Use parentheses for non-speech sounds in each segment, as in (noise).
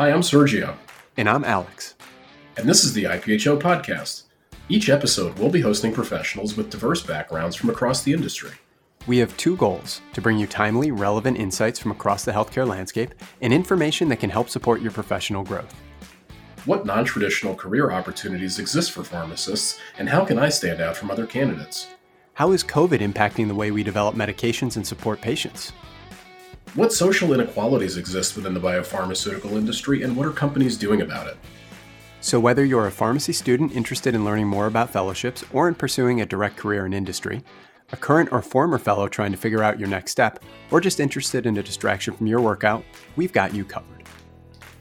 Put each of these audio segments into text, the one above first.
Hi, I'm Sergio. And I'm Alex. And this is the IPHO podcast. Each episode, we'll be hosting professionals with diverse backgrounds from across the industry. We have two goals to bring you timely, relevant insights from across the healthcare landscape and information that can help support your professional growth. What non traditional career opportunities exist for pharmacists, and how can I stand out from other candidates? How is COVID impacting the way we develop medications and support patients? What social inequalities exist within the biopharmaceutical industry, and what are companies doing about it? So, whether you're a pharmacy student interested in learning more about fellowships or in pursuing a direct career in industry, a current or former fellow trying to figure out your next step, or just interested in a distraction from your workout, we've got you covered.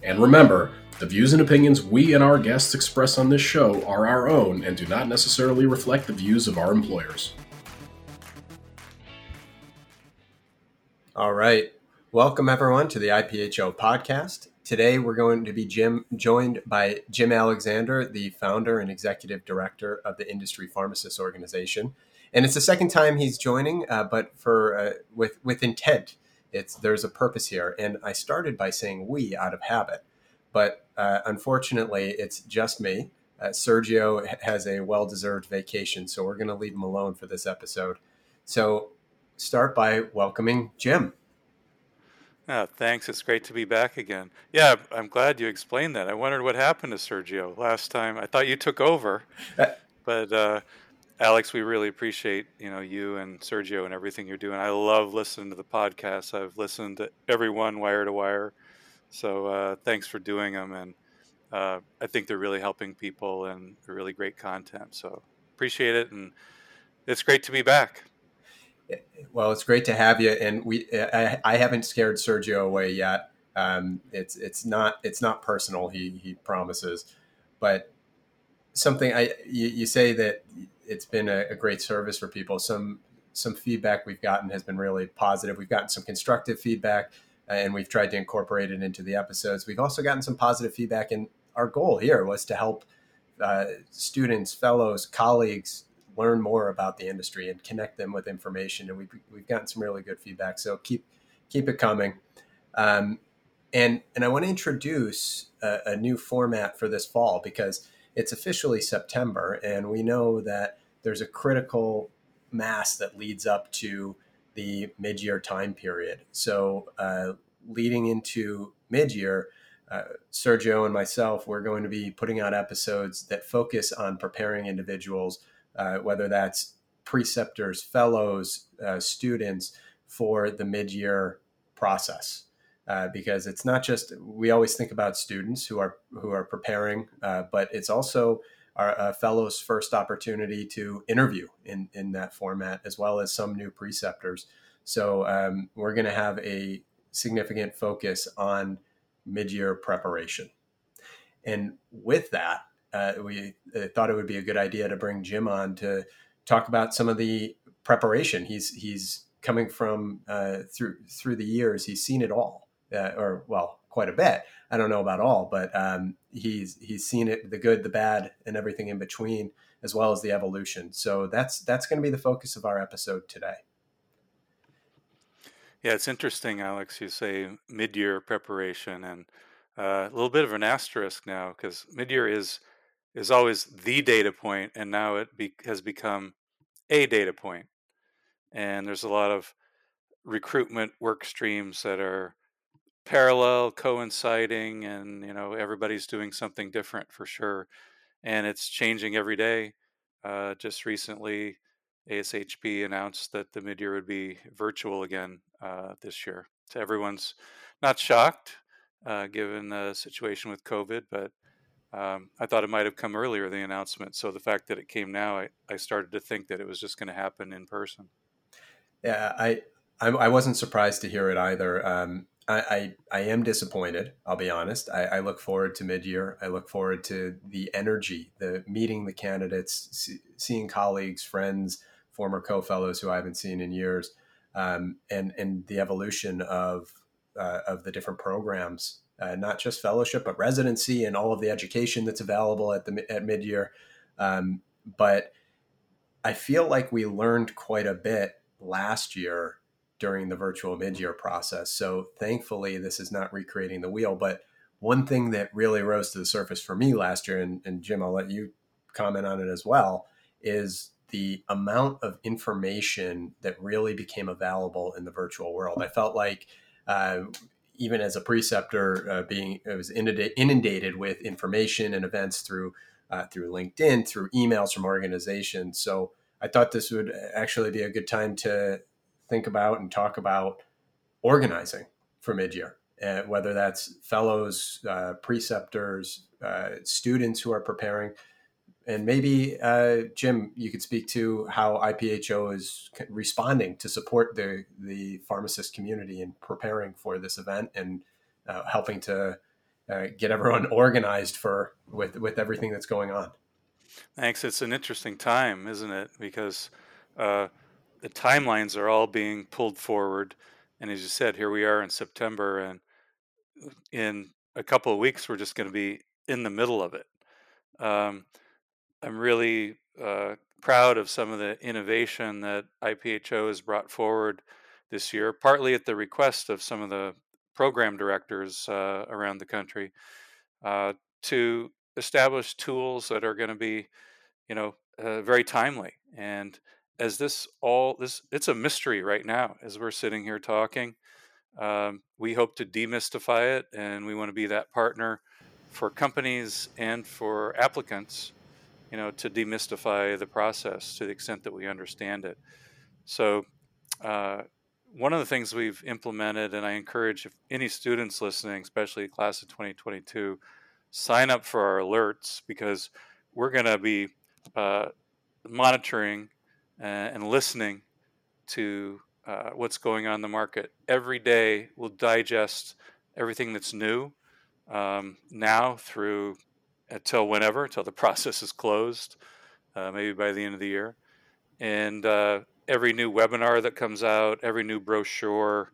And remember, the views and opinions we and our guests express on this show are our own and do not necessarily reflect the views of our employers. All right. Welcome, everyone, to the IPHO podcast. Today, we're going to be Jim, joined by Jim Alexander, the founder and executive director of the Industry Pharmacists Organization. And it's the second time he's joining, uh, but for uh, with with intent. It's there's a purpose here. And I started by saying we out of habit, but uh, unfortunately, it's just me. Uh, Sergio has a well-deserved vacation, so we're going to leave him alone for this episode. So, start by welcoming Jim. Oh, thanks. It's great to be back again. Yeah, I'm glad you explained that. I wondered what happened to Sergio last time. I thought you took over, uh, but uh, Alex, we really appreciate you know you and Sergio and everything you're doing. I love listening to the podcast. I've listened to everyone wire to wire, so uh, thanks for doing them. And uh, I think they're really helping people and really great content. So appreciate it, and it's great to be back. Well, it's great to have you, and we I, I haven't scared Sergio away yet. Um, it's it's not it's not personal. He he promises, but something I you, you say that it's been a, a, great service for people. Some some feedback we've gotten has been really positive. We've gotten some constructive feedback, and we've tried to incorporate it into the episodes. We've also gotten some positive feedback, and our goal here was to help uh, students, fellows, colleagues learn more about the industry and connect them with information. And we've, we've gotten some really good feedback. So keep, keep it coming. Um, and, and I want to introduce a, a, new format for this fall because it's officially September. And we know that there's a critical mass that leads up to the mid-year time period. So uh, leading into mid-year, uh, Sergio and myself, we're going to be putting out episodes that focus on preparing individuals uh, whether that's preceptors, fellows, uh, students for the mid-year process. Uh, because it's not just we always think about students who are who are preparing, uh, but it's also our fellows' first opportunity to interview in in that format, as well as some new preceptors. So um, we're going to have a significant focus on mid-year preparation, and with that, uh, we uh, thought it would be a good idea to bring Jim on to talk about some of the preparation. He's he's coming from uh, through through the years. He's seen it all, uh, or well, quite a bit. I don't know about all, but um, he's he's seen it, the good, the bad, and everything in between, as well as the evolution. So that's that's going to be the focus of our episode today. Yeah, it's interesting, Alex. You say mid-year preparation, and uh, a little bit of an asterisk now because mid-year is is always the data point, and now it be, has become a data point. And there's a lot of recruitment work streams that are parallel, coinciding, and you know everybody's doing something different for sure, and it's changing every day. Uh, just recently, ASHP announced that the midyear would be virtual again uh, this year. So everyone's not shocked, uh, given the situation with COVID, but um, I thought it might have come earlier, the announcement. So the fact that it came now, I, I started to think that it was just going to happen in person. Yeah, I, I, I wasn't surprised to hear it either. Um, I, I, I, am disappointed. I'll be honest. I, I, look forward to mid-year. I look forward to the energy, the meeting the candidates, see, seeing colleagues, friends, former co-fellows who I haven't seen in years, um, and and the evolution of uh, of the different programs uh, not just fellowship, but residency and all of the education that's available at the at mid year. Um, but I feel like we learned quite a bit last year during the virtual mid year process. So thankfully, this is not recreating the wheel. But one thing that really rose to the surface for me last year, and, and Jim, I'll let you comment on it as well, is the amount of information that really became available in the virtual world. I felt like uh, even as a preceptor, uh, being I was inundated with information and events through uh, through LinkedIn, through emails from organizations. So I thought this would actually be a good time to think about and talk about organizing for mid-year, uh, whether that's fellows, uh, preceptors, uh, students who are preparing and maybe uh, Jim, you could speak to how IPHO is responding to support the the pharmacist community in preparing for this event and uh, helping to uh, get everyone (laughs) organized for with with everything that's going on. Thanks. It's an interesting time, isn't it? Because uh, the timelines are all being pulled forward, and as you said, here we are in September, and in a couple of weeks, we're just going to be in the middle of it. Um, I'm really uh, proud of some of the innovation that IPHO has brought forward this year, partly at the request of some of the program directors uh, around the country, uh, to establish tools that are going to be, you know, uh, very timely. And as this all this, it's a mystery right now as we're sitting here talking. Um, we hope to demystify it, and we want to be that partner for companies and for applicants you know, to demystify the process to the extent that we understand it. So, uh, one of the things we've implemented, and I encourage any students listening, especially class of 2022, sign up for our alerts because we're going to be uh, monitoring uh, and listening to uh, what's going on in the market every day. We'll digest everything that's new um, now through until whenever, until the (laughs) process is closed, uh, maybe by the end of the year. And uh, every new webinar that comes out, every new brochure,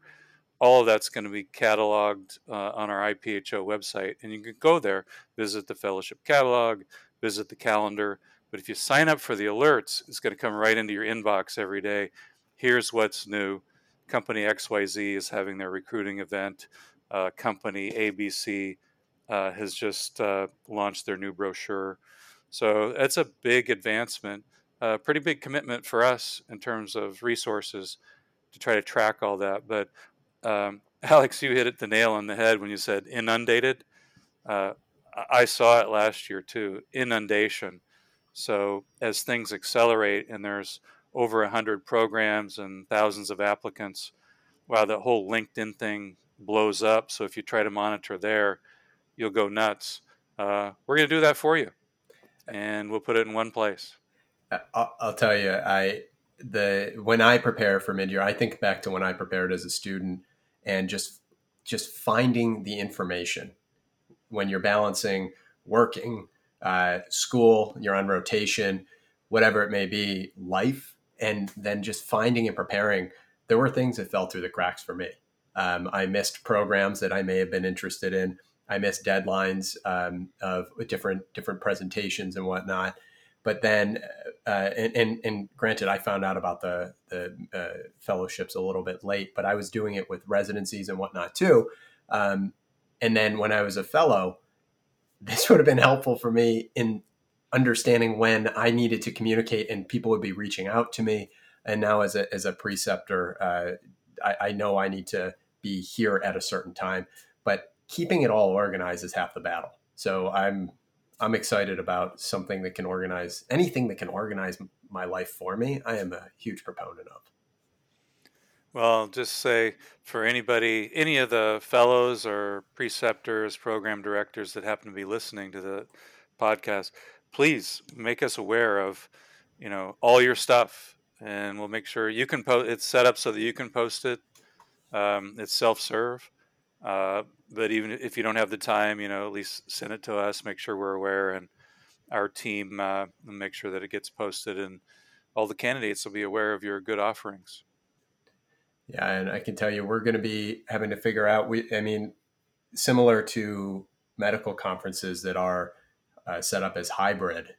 all of that's going to be cataloged uh, on our IPHO website. And you can go there, visit the fellowship catalog, visit the calendar. But if you sign up for the alerts, it's going to come right into your inbox every day. Here's what's new. Company XYZ is having their recruiting event. Uh, company ABC uh, has just uh, launched their new brochure. So that's a big advancement, a pretty big commitment for us in terms of resources to try to track all that. But um, (laughs) Alex, you hit it the nail on the head when you said inundated. Uh, I saw it last year too, inundation. So as things accelerate and there's over 100 programs and thousands of applicants, wow, the whole LinkedIn thing blows up. So if you try to monitor there, you'll go nuts. Uh, we're going to do that for you, and we'll put it in one place. I'll, I'll tell you, I the when I prepare for mid year, I think back to when I prepared as a student, and just just finding the information when you're balancing working, uh, school, you're on rotation, whatever it may be, life, and then just finding and preparing. There were things that fell through the cracks for me. Um, I missed programs that I may have been interested in. I missed deadlines um, of different different presentations and whatnot. But then, uh, and, and, and granted, I found out about the the uh, fellowships a little bit late, but I was doing it with residencies and whatnot too. Um, and then when I was a fellow, this would have been helpful for me in understanding when I needed to communicate, and people would be reaching out to me. And now, as a as a preceptor, uh, I, I know I need to be here at a certain time. But keeping it all organized is half the battle. So I'm I'm excited about something that can organize anything that can organize my life for me. I am a huge proponent of. Well, just say for anybody, any of the fellows or preceptors, program directors that happen to be listening to the podcast, please make us aware of, you know, all your stuff, and we'll make sure you can post. It's set up so that you can post it. Um, it's self-serve, uh, but even if you don't have the time, you know, at least send it to us. Make sure we're aware, and our team uh, make sure that it gets posted, and all the candidates will be aware of your good offerings. Yeah, and I can tell you, we're going to be having to figure out. We, I mean, similar to medical conferences that are uh, set up as hybrid,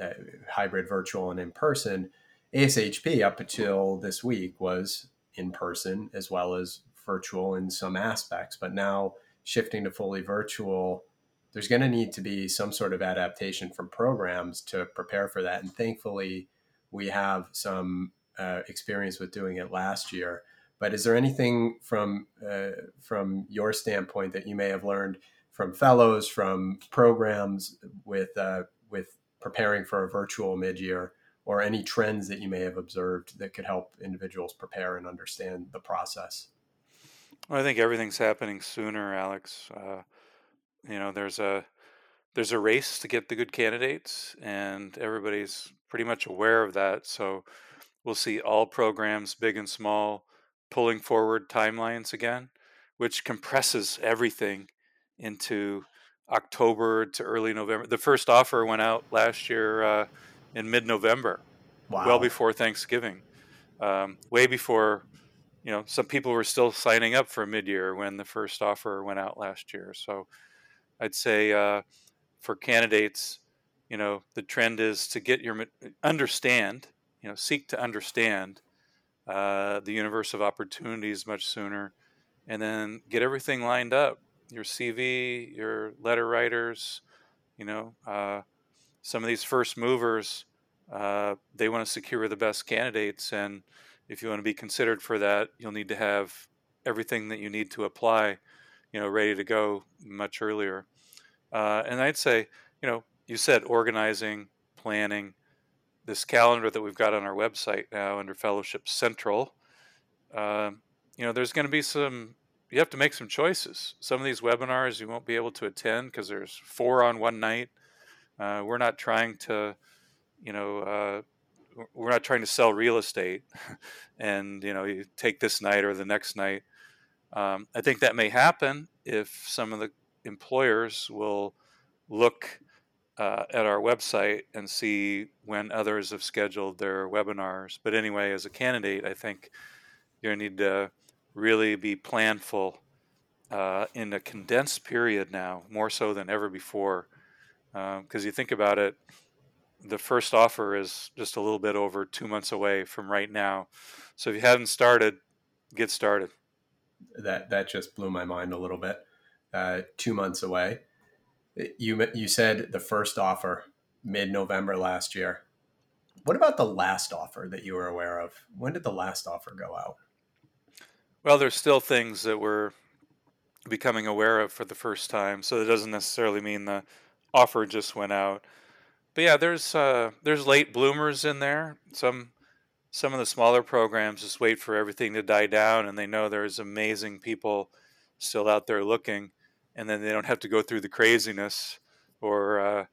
uh, hybrid virtual and in person. ASHP up until this week was in person as well as virtual in some aspects, but now shifting to fully virtual, there's going to need to be some sort of adaptation from programs to prepare for that. And thankfully, we have some uh, experience with doing it last year. But is there anything from uh, from your standpoint that you may have learned from fellows, from programs with uh, with preparing for a virtual mid year, or any trends that you may have observed that could help individuals prepare and understand the process? Well, I think everything's happening sooner, Alex. Uh, you know, there's a there's a race to get the good candidates, and everybody's pretty much aware of that. So we'll see all programs, big and small, pulling forward timelines again, which compresses everything into October to early November. The first offer went out last year uh, in mid-November, wow. well before Thanksgiving, um, way before you know some people were still signing up for mid-year when the first offer went out last year. So I'd say uh, for candidates, you know, the trend is to get your understand, you know, seek to understand uh, the universe of opportunities much sooner, and then get everything lined up. Your CV, your letter writers, you know, uh, some of these first movers, uh, they want to secure the best candidates, and if you want to be considered for that, you'll need to have everything that you need to apply, you know, ready to go much earlier. Uh, and I'd say, you know, you said organizing, planning, this calendar that we've got on our website now under Fellowship Central. Uh, you know, there's going to be some. You have to make some choices. Some of these webinars you won't be able to attend because there's four on one night. Uh, we're not trying to, you know, uh, we're not trying to sell real estate, (laughs) and you know, you take this night or the next night. Um, I think that may happen if some of the employers will look uh, at our website and see when others have scheduled their webinars. But anyway, as a candidate, I think to need to really be planful uh, in a condensed period now, more so than ever before. Because um, you think about it, the first offer is just a little bit over two months away from right now. So if you haven't started, get started. That that just blew my mind a little bit. Uh, two months away. You you said the first offer mid November last year. What about the last offer that you were aware of? When did the last offer go out? Well, there's still things that we're becoming aware of for the first time, so it doesn't necessarily mean the offer just went out. But yeah, there's uh, there's late bloomers in there. Some some of the smaller programs just wait for everything to die down, and they know there's amazing people still out there looking and then they don't have to go through the craziness or uh,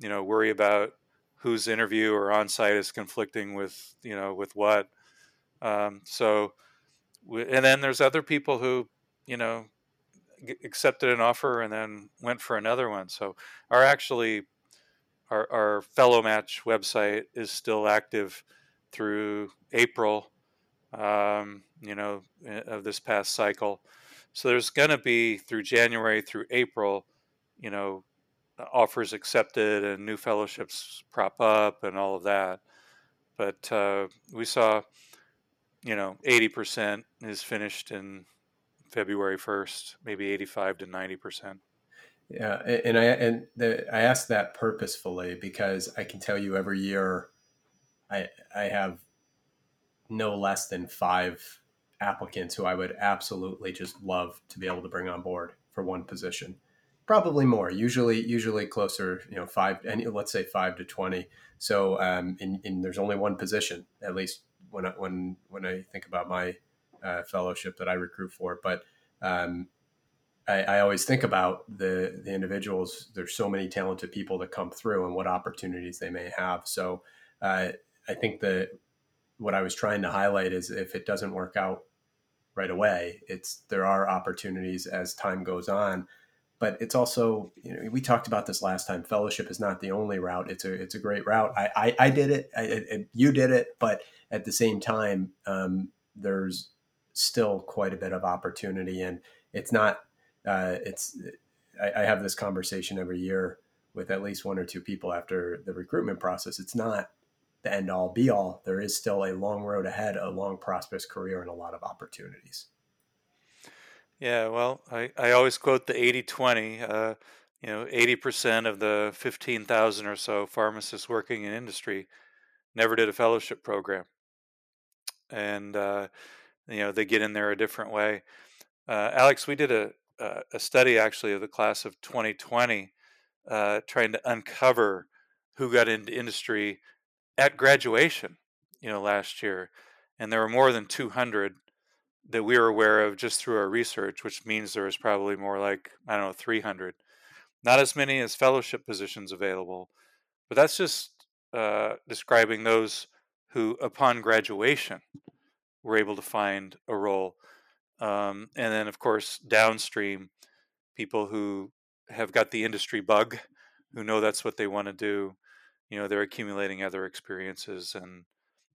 you know worry about whose interview or on site is conflicting with you know with what. Um, so, and then there's other people who you know accepted an offer and then went for another one. So, are actually our, our fellow match website is still active through April, um, you know, eh, of this past cycle. So there's going to be through January through April, you know, offers accepted and new fellowships prop up and all of that. But uh, we saw, you know, 80% is finished in February 1st, maybe 85 to 90%. Yeah, and I and the, I asked that purposefully because I can tell you every year, I I have no less than five applicants who I would absolutely just love to be able to bring on board for one position. Probably more, usually usually closer, you know, five and let's say five to twenty. So, um, and there's only one position, at least when I, when when I think about my uh, fellowship that I recruit for. But um, I, I, always think about the the individuals. There's so many talented people that come through, and what opportunities they may have. So, uh, I think that what I was trying to highlight is if it doesn't work out right away. It's there are opportunities as time goes on, but it's also you know we talked about this last time. Fellowship is not the only route. It's a it's a great route. I I, I did it. I, I, you did it, but at the same time, um, there's still quite a bit of opportunity, and it's not. Uh, it's I, I have this conversation every year with at least one or two people after the recruitment process. It's not the end all be all. There is still a long road ahead, a long prosperous career, and a lot of opportunities. Yeah, well, I, I always quote the 80 20. Uh, you know, 80% of the 15,000 or so pharmacists working in industry never did a fellowship program. And, uh, you know, they get in there a different way. Uh, Alex, we did a, a study actually of the class of 2020 uh, trying to uncover who got into industry at graduation, you know, last year. And there were more than 200 that we were aware of just through our research, which means there was probably more like, I don't know, 300. Not as many as fellowship positions available, but that's just uh, describing those who, upon graduation, were able to find a role. Um, and then, of course, downstream, people who have got the industry bug, who know that's what they want to do. You know, they're accumulating other experiences and,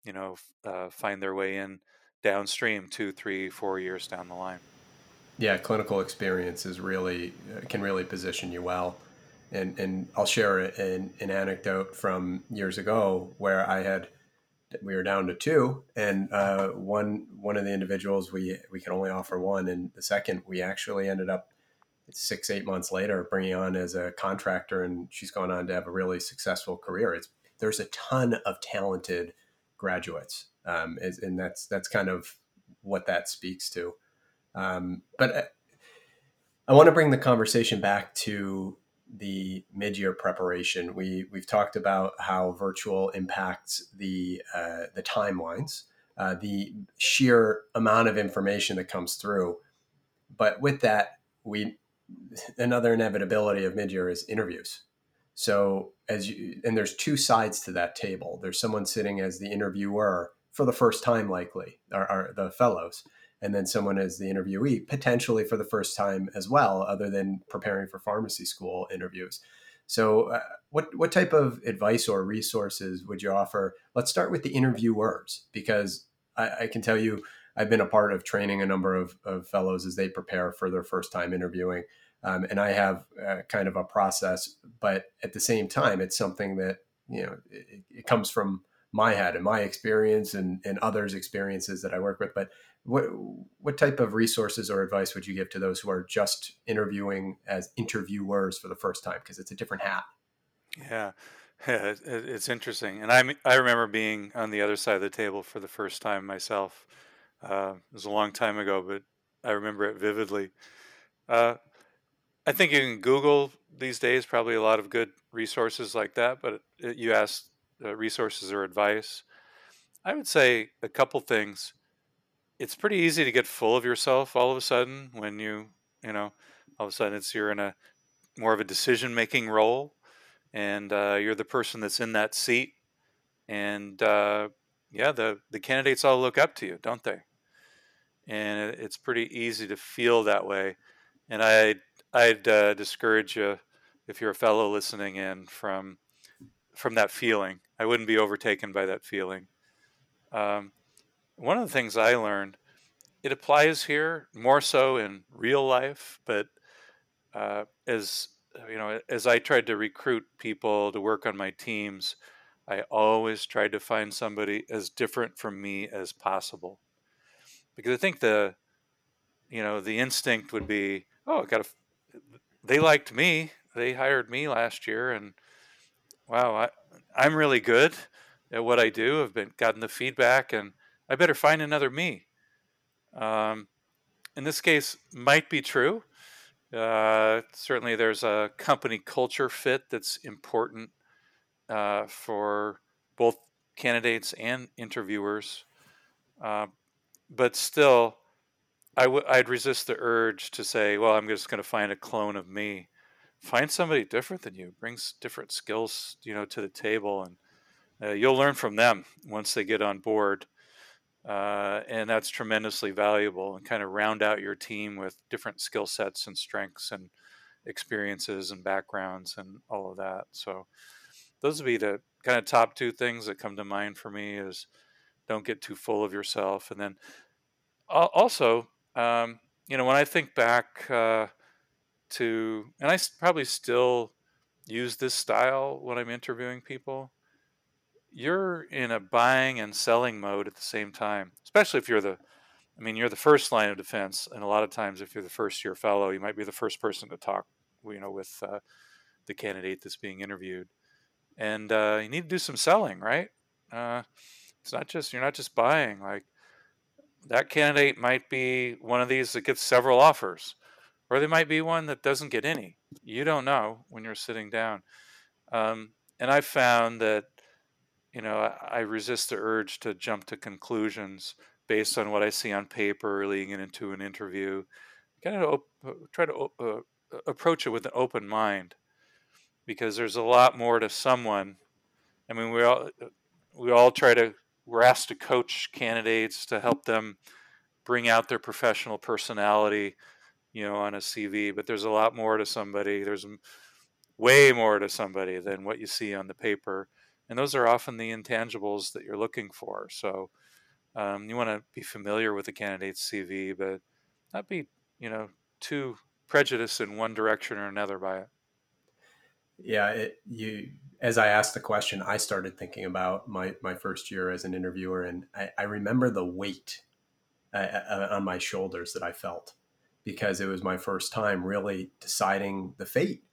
you know, uh, find their way in downstream two, three, four years down the line. Yeah, clinical experience is really uh, can really position you well. And, and I'll share an, an anecdote from years ago where I had we were down to two, and uh, one one of the individuals we we can only offer one, and the second we actually ended up six eight months later bringing on as a contractor, and she's gone on to have a really successful career. It's there's a ton of talented graduates, um, and that's that's kind of what that speaks to. Um, but I, I want to bring the conversation back to the mid-year preparation. We we've talked about how virtual impacts the uh, the timelines, uh, the sheer amount of information that comes through. But with that, we another inevitability of mid-year is interviews. So as you and there's two sides to that table. There's someone sitting as the interviewer for the first time, likely, are, the fellows, and then someone as the interviewee potentially for the first time as well other than preparing for pharmacy school interviews. So uh, what what type of advice or resources would you offer? Let's start with the interviewers because i, I can tell you i've been a part of training a number of, of fellows as they prepare for their first time interviewing um, and i have uh, kind of a process but at the same time it's something that you know it, it comes from my head and my experience and, and others experiences that i work with but what what type of resources or advice would you give to those who are just interviewing as interviewers for the first time? Because it's a different hat. Yeah. (laughs) It's interesting. And i i remember being on the other side of the table for the first time myself. Uh, it was a long time ago but i remember it vividly. Uh, i think you can google these days probably a lot of good resources like that but it, you asked uh, resources or advice. I would say a couple things it's pretty easy to get full of yourself all of a sudden when you you know all of a sudden it's you're in a more of a decision making role and uh, you're the person that's in that seat and uh, yeah the the candidates all look up to you don't they? And it's pretty easy to feel that way. And i i'd uh, discourage you if you're a fellow listening in from from that feeling. I wouldn't be overtaken by that feeling. Um, one of the things I learned, it applies here more so in real life, but uh, as you know, as I tried to recruit people to work on my teams, I always tried to find somebody as different from me as possible, because I think the, you know, the instinct would be, oh, I got to. They liked me. They hired me last year, and wow, I, I'm really good at what I do. I've been gotten the feedback and I better find another me. Um, in this case, might be true. Uh, certainly, there's a company culture fit that's important uh, for both candidates and interviewers. Uh, but still, i w- I'd resist the urge to say, well, I'm just going to find a clone of me. Find somebody different than you, brings different skills, you know, to the table, and uh, you'll learn from them once they get on board. Uh, and that's tremendously valuable and kind of round out your team with different skill sets and strengths and experiences and backgrounds and all of that. So those would be the kind of top two things that come to mind for me is don't get too full of yourself. And then also, um, you know, when I think back uh, to, and I probably still use this style when I'm interviewing people, you're in a buying and selling mode at the same time, especially if you're the I mean, you're the first line of defense, and a lot of times, if you're the first year fellow, you might be the first person to talk, you know, with uh, the candidate that's being interviewed, and uh, you need to do some selling, right? Uh, it's not just you're not just buying. Like that candidate might be one of these that gets several offers, or they might be one that doesn't get any. You don't know when you're sitting down. Um, and I found that you know I, I resist the urge to jump to conclusions based on what I see on paper leading into an interview. Kind of op- uh, try to uh, approach it with an open mind because there's a lot more to someone. I mean, we all we all try to we're asked to coach candidates to help them bring out their professional personality, you know, on a CV. But there's a lot more to somebody. There's way more to somebody than what you see on the paper, and those are often the intangibles that you're looking for. So um, you want to be familiar with the candidate's CV, but not be, you know, too prejudiced in one direction or another by it. Yeah, it, you. As I asked the question, I started thinking about my my first year as an interviewer, and I, I remember the weight uh, uh, on my shoulders that I felt because it was my first time really deciding the fate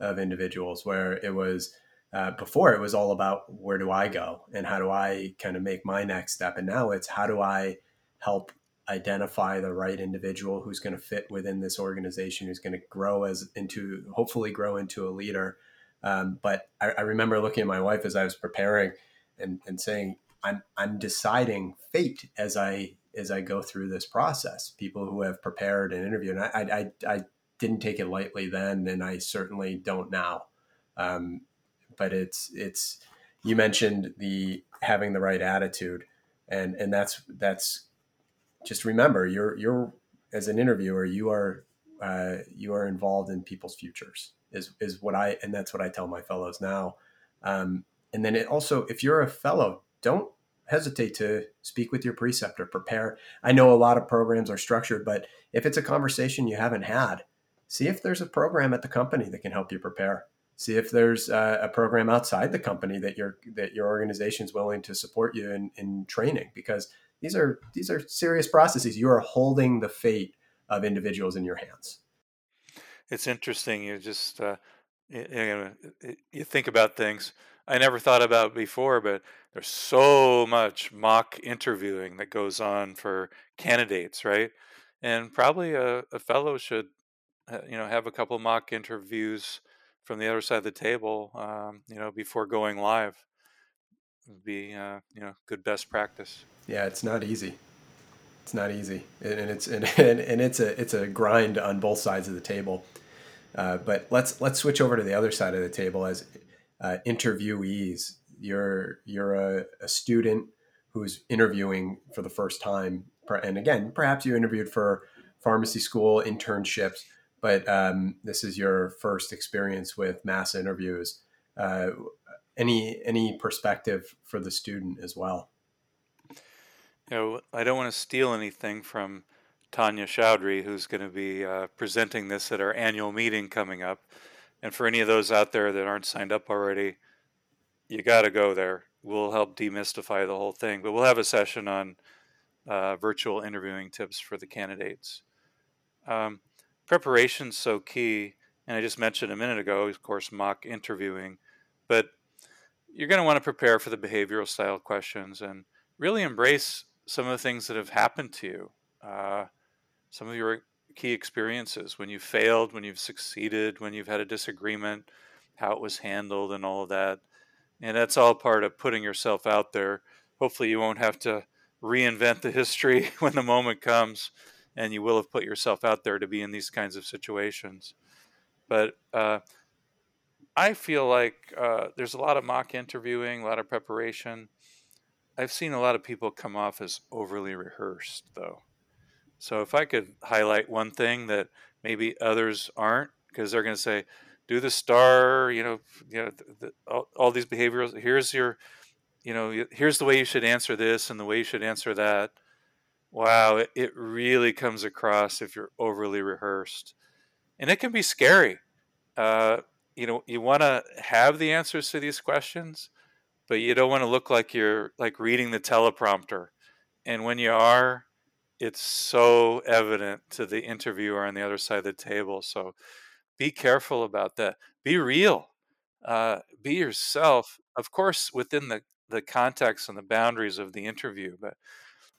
of individuals. Where it was uh, before, it was all about where do I go and how do I kind of make my next step, and now it's how do I help identify the right individual who's going to fit within this organization, who's going to grow as into hopefully grow into a leader um, but I, I, remember looking at my wife as I was preparing and, and saying, I'm, I'm deciding fate as I, as I go through this process, people who have prepared an interview. And I, I, I didn't take it lightly then, and I certainly don't now. Um, but it's, it's, you mentioned the having the right attitude and, and that's, that's just remember you're, you're, as an interviewer, you are, uh, you are involved in people's futures is is what I and that's what I tell my fellows now. Um, and then it also, if you're a fellow, don't hesitate to speak with your preceptor. Prepare. I know a lot of programs are structured, but if it's a conversation you haven't had, see if there's a program at the company that can help you prepare. See if there's a, a program outside the company that your that your organization is willing to support you in, in training because these are these are serious processes. You are holding the fate of individuals in your hands it's interesting. You just uh, you, know, you think about things I never thought about before, but there's so much mock interviewing that goes on for candidates, right? And probably a, a fellow should, uh, you know, have a couple mock interviews from the other side of the table, um, you know, before going live. Would be, uh, you know, good best practice. Yeah, it's not easy. It's not easy, and it's (laughs) and, and it's a it's a grind on both sides of the table. Uh, but let's let's switch over to the other side of the table as uh, interviewees. You're you're a, a, student who's interviewing for the first time, and again, perhaps you interviewed for pharmacy school internships, but um, this is your first experience with mass interviews. Uh, any any perspective for the student as well? You know, I don't want to steal anything from Tanya Chowdhury, who's going to be uh, presenting this at our annual meeting coming up. And for any of those out there that aren't signed up already, you got to go there. We'll help demystify the whole thing. But we'll have a session on uh, virtual interviewing tips for the candidates. Um, preparation's so key. And I just mentioned a minute ago, of course, mock interviewing. But you're going to want to prepare for the behavioral style questions and really embrace some of the things that have happened to you. Uh, some of your key experiences when you failed, when you've succeeded, when you've had a disagreement, how it was handled, and all of that. And that's all part of putting yourself out there. Hopefully, you won't have to reinvent the history (laughs) when the moment comes, and you will have put yourself out there to be in these kinds of situations. But uh, I feel like uh, there's a lot of mock interviewing, a lot of preparation. I've seen a lot of people come off as overly rehearsed, though. So if I could highlight one thing that maybe others aren't, because they're going to say, "Do the star," you know, you know, the, the, all, all, these behaviors. Here's your, you know, here's the way you should answer this and the way you should answer that. Wow, it, really comes across if you're overly rehearsed, and it can be scary. Uh, you know, you want to have the answers to these questions, but you don't want to look like you're like reading the teleprompter. And when you are, it's so evident to the interviewer on the other side of the table. So be careful about that. Be real. Uh, be yourself. Of course, within the the context and the boundaries of the interview, but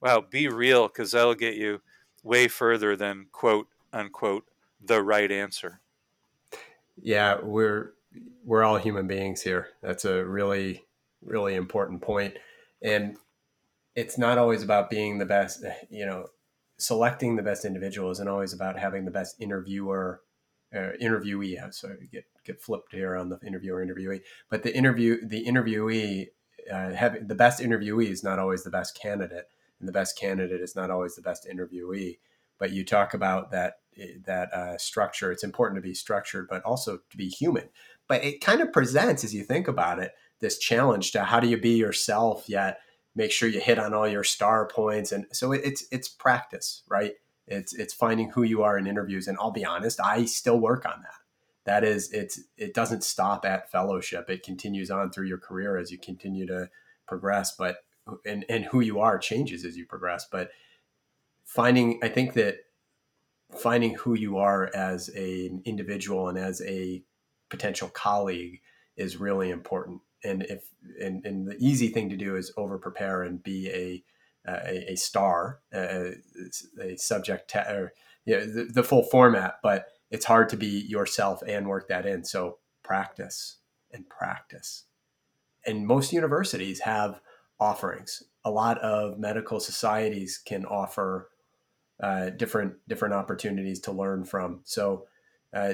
wow, be real because that'll get you way further than quote unquote the right answer. Yeah, we're we're all human beings here. That's a really really important point, and it's not always about being the best. You know, selecting the best individual isn't always about having the best interviewer uh, interviewee. So get get flipped here on the interviewer interviewee, but the interview the interviewee uh, have the best interviewee is not always the best candidate, and the best candidate is not always the best interviewee. But you talk about that that uh, structure. It's important to be structured, but also to be human. But it kind of presents, as you think about it, this challenge to how do you be yourself yet make sure you hit on all your star points. And so it's it's practice, right? It's it's finding who you are in interviews. And I'll be honest, I still work on that. That is, it's it doesn't stop at fellowship. It continues on through your career as you continue to progress. But and and who you are changes as you progress. But finding, I think that finding who you are as an individual and as a potential colleague is really important. And if and, and the easy thing to do is over prepare and be a a, a star, a, a subject, or you know, the, the full format. But it's hard to be yourself and work that in. So practice and practice. And most universities have offerings. A lot of medical societies can offer uh, different different opportunities to learn from. So uh,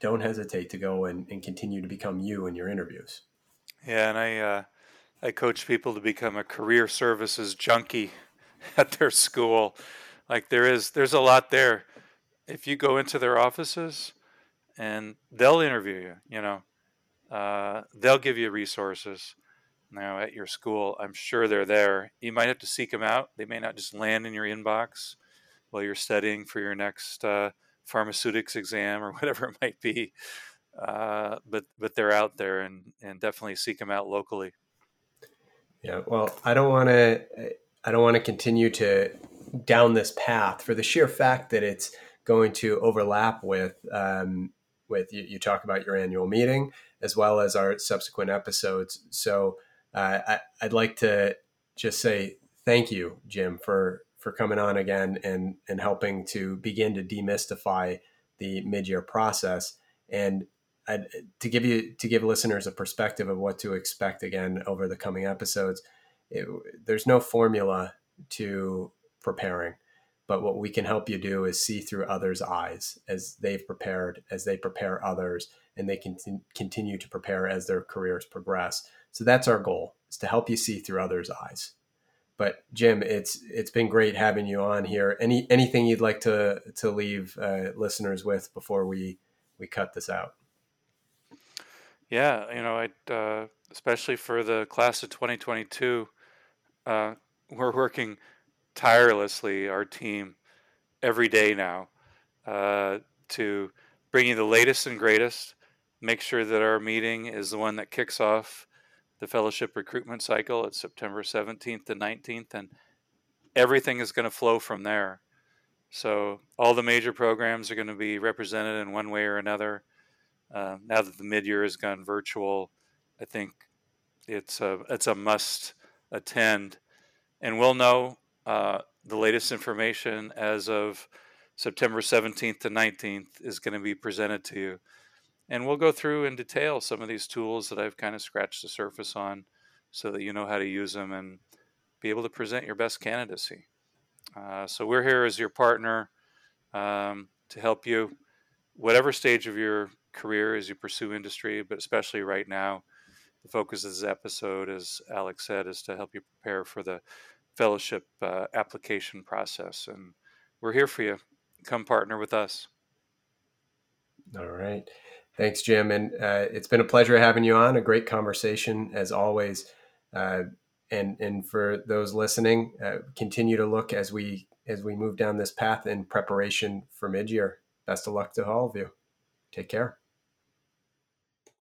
don't hesitate to go and, and, continue to become you in your interviews. Yeah, and I uh, I coach people to become a career services junkie (laughs) at their school. Like there is there's a lot there. If you go into their offices and they'll interview you, you know, uh, they'll give you resources. Now at your school, I'm sure they're there. You might have to seek them out. They may not just land in your inbox while you're studying for your next uh, pharmaceutics exam or (laughs) whatever it might be. Uh, but but they're out there and and definitely seek them out locally. Yeah, well, I don't want to I don't want to continue to down this path for the sheer fact that it's going to overlap with um, with you, you talk about your annual meeting as well as our subsequent episodes. So uh, I, I'd like to just say thank you, Jim, for for coming on again and and helping to begin to demystify the mid-year process. And I'd, to give you to give listeners a perspective of what to expect again over the coming episodes it, there's no formula to preparing but what we can help you do is see through others eyes as they've prepared as they prepare others and they can continue to prepare as their careers progress so that's our goal is to help you see through others eyes but Jim, it's it's been great having you on here. Any anything you'd like to to leave uh, listeners with before we we cut this out? Yeah, you know, I uh, especially for the class of 2022, uh, we're working tirelessly, our team, every day now, uh, to bring you the latest and greatest. Make sure that our meeting is the one that kicks off the fellowship recruitment cycle. It's September 17th to 19th, and everything is going to flow from there. So all the major programs are going to be represented in one way or another. Uh, now that the mid-year has gone virtual, I think it's a it's a must attend, and we'll know uh, the latest information as of September 17th to 19th is going to be presented to you. And we'll go through in detail some of these tools that I've kind of scratched the surface on so that you know how to use them and be able to present your best candidacy. Uh, so we're here as your partner um, to help you, whatever stage of your career as you pursue industry, but especially right now. The focus of this episode, as Alex said, is to help you prepare for the fellowship uh, application process. And we're here for you. Come partner with us. All right. Thanks, Jim. And uh, it's been a pleasure having you on. A great conversation as always. Uh, and and for those listening, uh, continue to look as we as we move down this path in preparation for mid year. Best of luck to all of you. Take care.